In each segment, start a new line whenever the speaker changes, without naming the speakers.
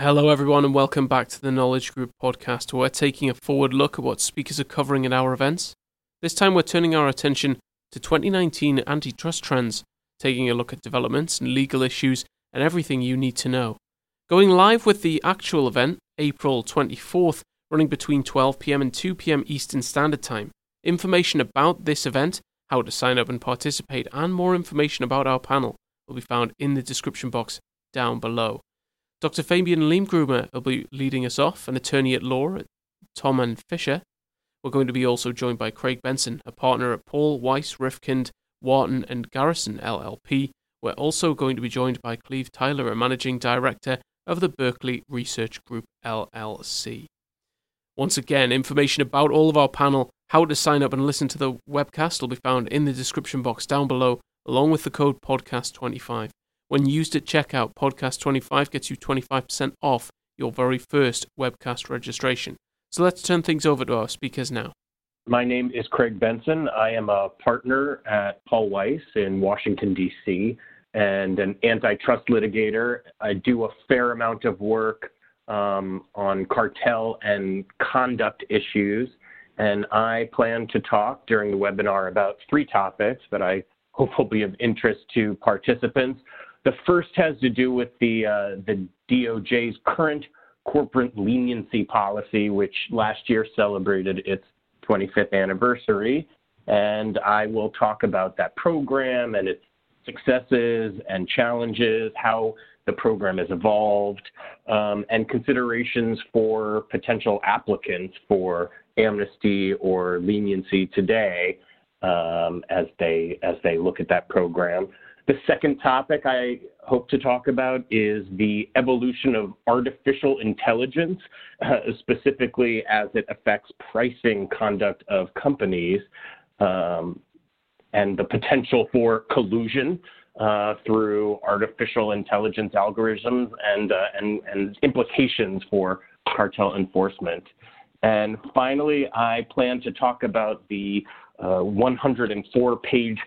Hello, everyone, and welcome back to the Knowledge Group podcast, where we're taking a forward look at what speakers are covering at our events. This time, we're turning our attention to 2019 antitrust trends, taking a look at developments and legal issues and everything you need to know. Going live with the actual event, April 24th, running between 12 pm and 2 pm Eastern Standard Time. Information about this event, how to sign up and participate, and more information about our panel will be found in the description box down below. Dr. Fabian Leimgruber will be leading us off, an attorney at law at Thomann Fischer. We're going to be also joined by Craig Benson, a partner at Paul Weiss Rifkind, Wharton and Garrison LLP. We're also going to be joined by Cleve Tyler, a managing director of the Berkeley Research Group LLC. Once again, information about all of our panel, how to sign up and listen to the webcast will be found in the description box down below, along with the code podcast25. When used at checkout, podcast25 gets you 25% off your very first webcast registration. So let's turn things over to our speakers now.
My name is Craig Benson. I am a partner at Paul Weiss in Washington, D.C., and an antitrust litigator. I do a fair amount of work um, on cartel and conduct issues. And I plan to talk during the webinar about three topics that I hope will be of interest to participants. The first has to do with the, uh, the DOJ's current corporate leniency policy, which last year celebrated its 25th anniversary. And I will talk about that program and its successes and challenges, how the program has evolved, um, and considerations for potential applicants for amnesty or leniency today um, as they as they look at that program. The second topic I hope to talk about is the evolution of artificial intelligence, uh, specifically as it affects pricing conduct of companies um, and the potential for collusion uh, through artificial intelligence algorithms and, uh, and, and implications for cartel enforcement. And finally, I plan to talk about the uh, 104 page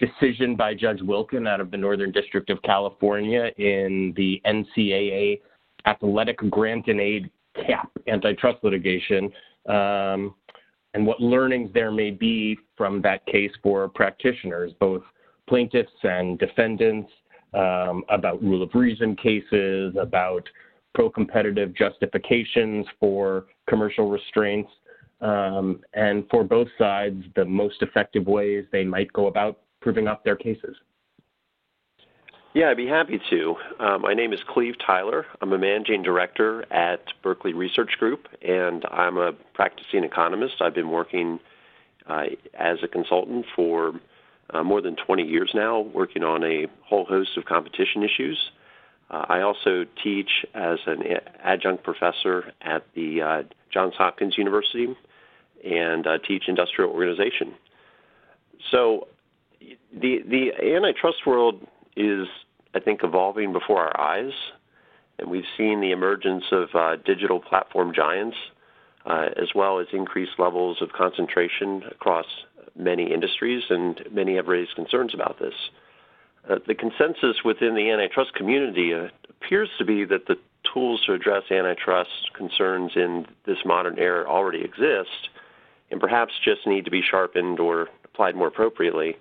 decision by Judge Wilken out of the Northern District of California in the NCAA athletic grant-in-aid cap antitrust litigation, um, and what learnings there may be from that case for practitioners, both plaintiffs and defendants um, about rule of reason cases, about pro competitive justifications for commercial restraints, um, and for both sides, the most effective ways they might go about proving up their cases.
Yeah, I'd be happy to. Uh, my name is Cleve Tyler. I'm a managing director at Berkeley Research Group, and I'm a practicing economist. I've been working uh, as a consultant for uh, more than 20 years now, working on a whole host of competition issues. Uh, I also teach as an adjunct professor at the uh, Johns Hopkins University and uh, teach industrial organization. So, the the antitrust world is, I think, evolving before our eyes, and we've seen the emergence of uh, digital platform giants, uh, as well as increased levels of concentration across many industries, and many have raised concerns about this. Uh, the consensus within the antitrust community uh, appears to be that the tools to address antitrust concerns in this modern era already exist, and perhaps just need to be sharpened or applied more appropriately.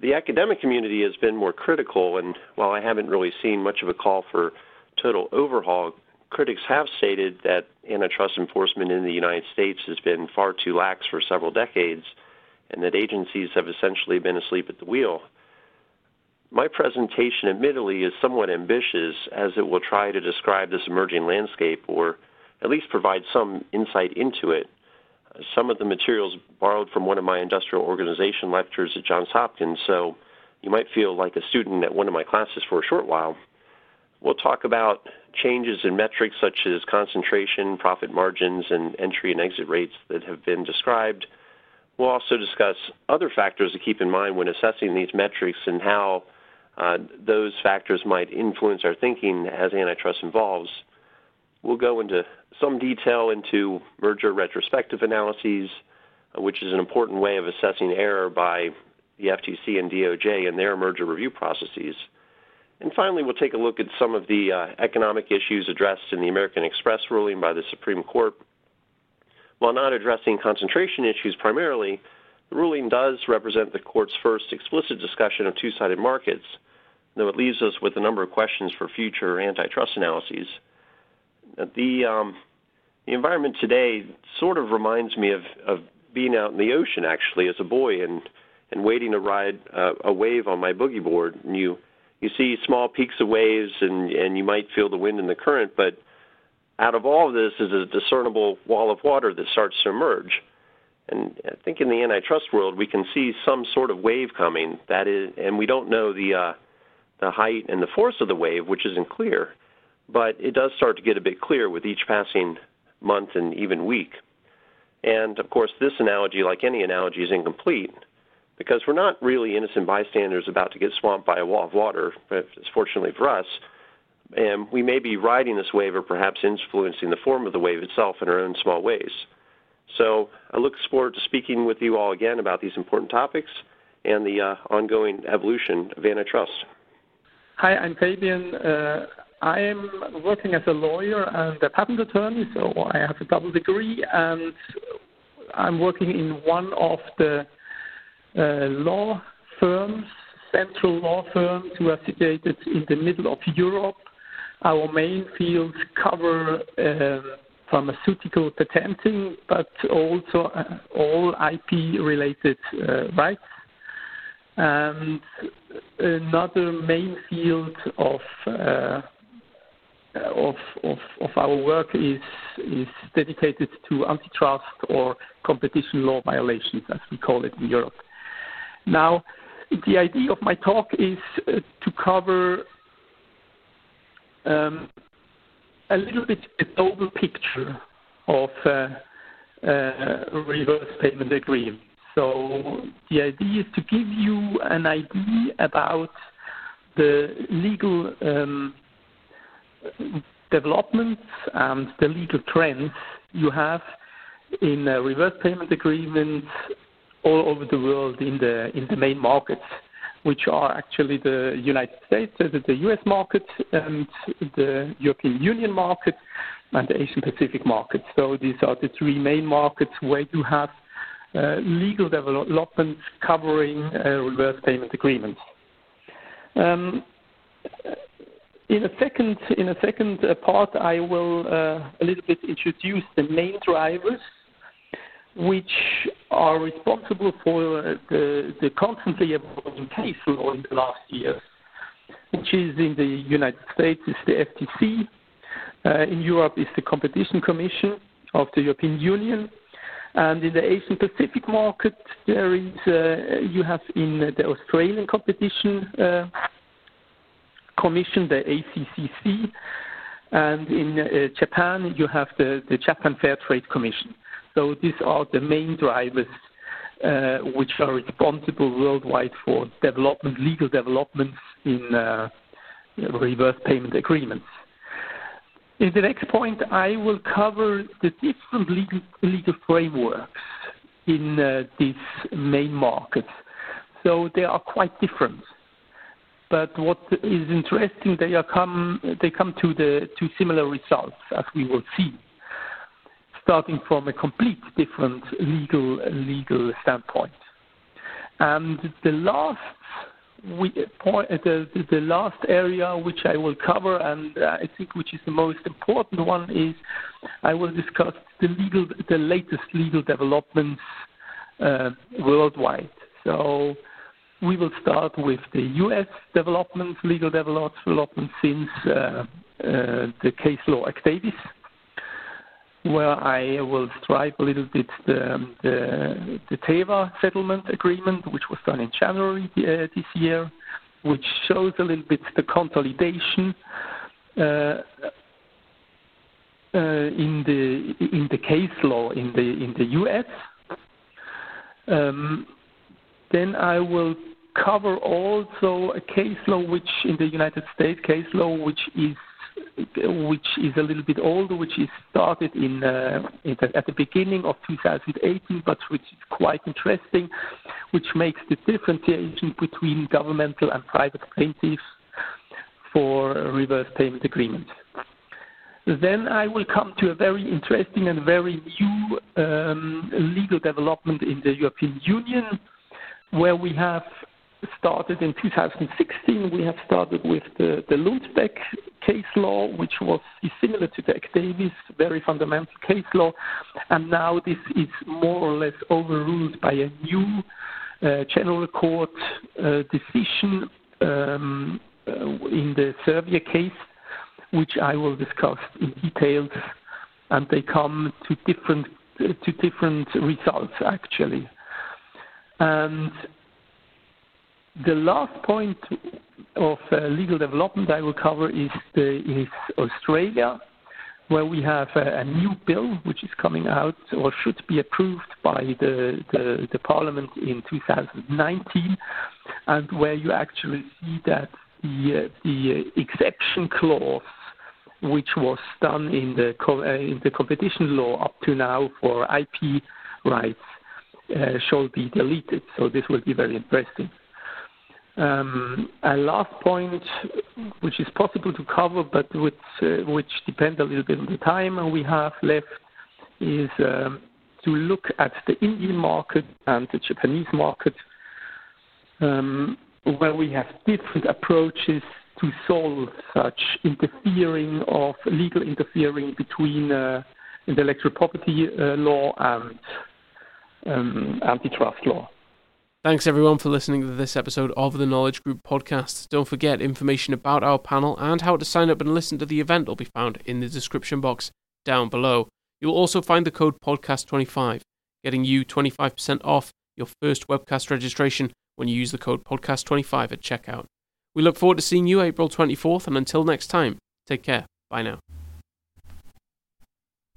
The academic community has been more critical, and while I haven't really seen much of a call for total overhaul, critics have stated that antitrust enforcement in the United States has been far too lax for several decades and that agencies have essentially been asleep at the wheel. My presentation, admittedly, is somewhat ambitious as it will try to describe this emerging landscape or at least provide some insight into it. Some of the materials borrowed from one of my industrial organization lectures at Johns Hopkins, so you might feel like a student at one of my classes for a short while. We'll talk about changes in metrics such as concentration, profit margins, and entry and exit rates that have been described We'll also discuss other factors to keep in mind when assessing these metrics and how uh, those factors might influence our thinking as antitrust involves. We'll go into some detail into merger retrospective analyses, uh, which is an important way of assessing error by the FTC and DOJ in their merger review processes. And finally, we'll take a look at some of the uh, economic issues addressed in the American Express ruling by the Supreme Court. While not addressing concentration issues primarily, the ruling does represent the court's first explicit discussion of two sided markets, though it leaves us with a number of questions for future antitrust analyses. The, um, the environment today sort of reminds me of, of being out in the ocean, actually, as a boy and, and waiting to ride uh, a wave on my boogie board. And you, you see small peaks of waves, and, and you might feel the wind and the current, but out of all of this is a discernible wall of water that starts to emerge. And I think in the antitrust world, we can see some sort of wave coming. That is, and we don't know the uh, the height and the force of the wave, which isn't clear. But it does start to get a bit clear with each passing month and even week. And of course, this analogy, like any analogy, is incomplete because we're not really innocent bystanders about to get swamped by a wall of water, but it's fortunately for us. And we may be riding this wave or perhaps influencing the form of the wave itself in our own small ways. So I look forward to speaking with you all again about these important topics and the uh, ongoing evolution of antitrust.
Hi, I'm Fabian. Uh, I am working as a lawyer and a patent attorney, so I have a double degree, and I'm working in one of the uh, law firms, central law firms, who are situated in the middle of Europe. Our main fields cover uh, pharmaceutical patenting, but also uh, all IP-related uh, rights. And another main field of uh, of, of, of our work is is dedicated to antitrust or competition law violations, as we call it in Europe. Now, the idea of my talk is uh, to cover um, a little bit the global picture of uh, uh, reverse payment agreement. So the idea is to give you an idea about the legal um, developments and the legal trends you have in uh, reverse payment agreements all over the world in the in the main markets which are actually the United States, the US market, and the European Union market, and the Asian Pacific market. So these are the three main markets where you have uh, legal developments covering uh, reverse payment agreements. Um, in a second, in a second uh, part, I will uh, a little bit introduce the main drivers which are responsible for the, the constantly evolving case law in the last years, which is in the United States is the FTC, uh, in Europe is the Competition Commission of the European Union, and in the Asian Pacific market there is uh, you have in the Australian Competition uh, Commission, the ACCC, and in uh, Japan you have the, the Japan Fair Trade Commission. So these are the main drivers uh, which are responsible worldwide for development, legal developments in uh, reverse payment agreements. In the next point, I will cover the different legal, legal frameworks in uh, these main markets. So they are quite different. But what is interesting, they, come, they come to, the, to similar results, as we will see starting from a complete different legal legal standpoint. And the last we, point, the, the last area which I will cover, and uh, I think which is the most important one, is I will discuss the legal, the latest legal developments uh, worldwide. So we will start with the U.S. developments, legal developments since uh, uh, the case law Actavis where I will describe a little bit the, the, Teva settlement agreement, which was done in January uh, this year, which shows a little bit the consolidation in the in the case law in the in the U.S. Then I will cover also a case law which in the United States case law which is which is a little bit older, which is started in, uh, at the beginning of 2018, but which is quite interesting, which makes the differentiation between governmental and private plaintiffs for reverse payment agreements. Then I will come to a very interesting and very new um, legal development in the European Union, where we have started in 2016. We have started with the, the Lundbeck case law, which was similar to the Davis, very fundamental case law, and now this is more or less overruled by a new uh, general court uh, decision um, uh, in the Servier case which I will discuss in details, and they come to different to different results actually. And the last point of uh, legal development I will cover is the, is Australia, where we have a, a, new bill which is coming out or should be approved by the, the, the Parliament in 2019, and where you actually see that the, the exception clause which was done in the uh, in the competition law up to now for IP rights uh, shall be deleted. So this will be very interesting. Um, a last point, which is possible to cover, but which, uh, which depends a little bit on the time we have left, is um, to look at the Indian market and the Japanese market, um, where we have different approaches to solve such interfering of legal interfering between uh, intellectual property uh, law and um, antitrust law.
Thanks everyone for listening to this episode of the Knowledge Group podcast. Don't forget information about our panel and how to sign up and listen to the event will be found in the description box down below. You'll also find the code podcast25, getting you 25% off your first webcast registration when you use the code podcast25 at checkout. We look forward to seeing you April 24th, and until next time, take care. Bye now.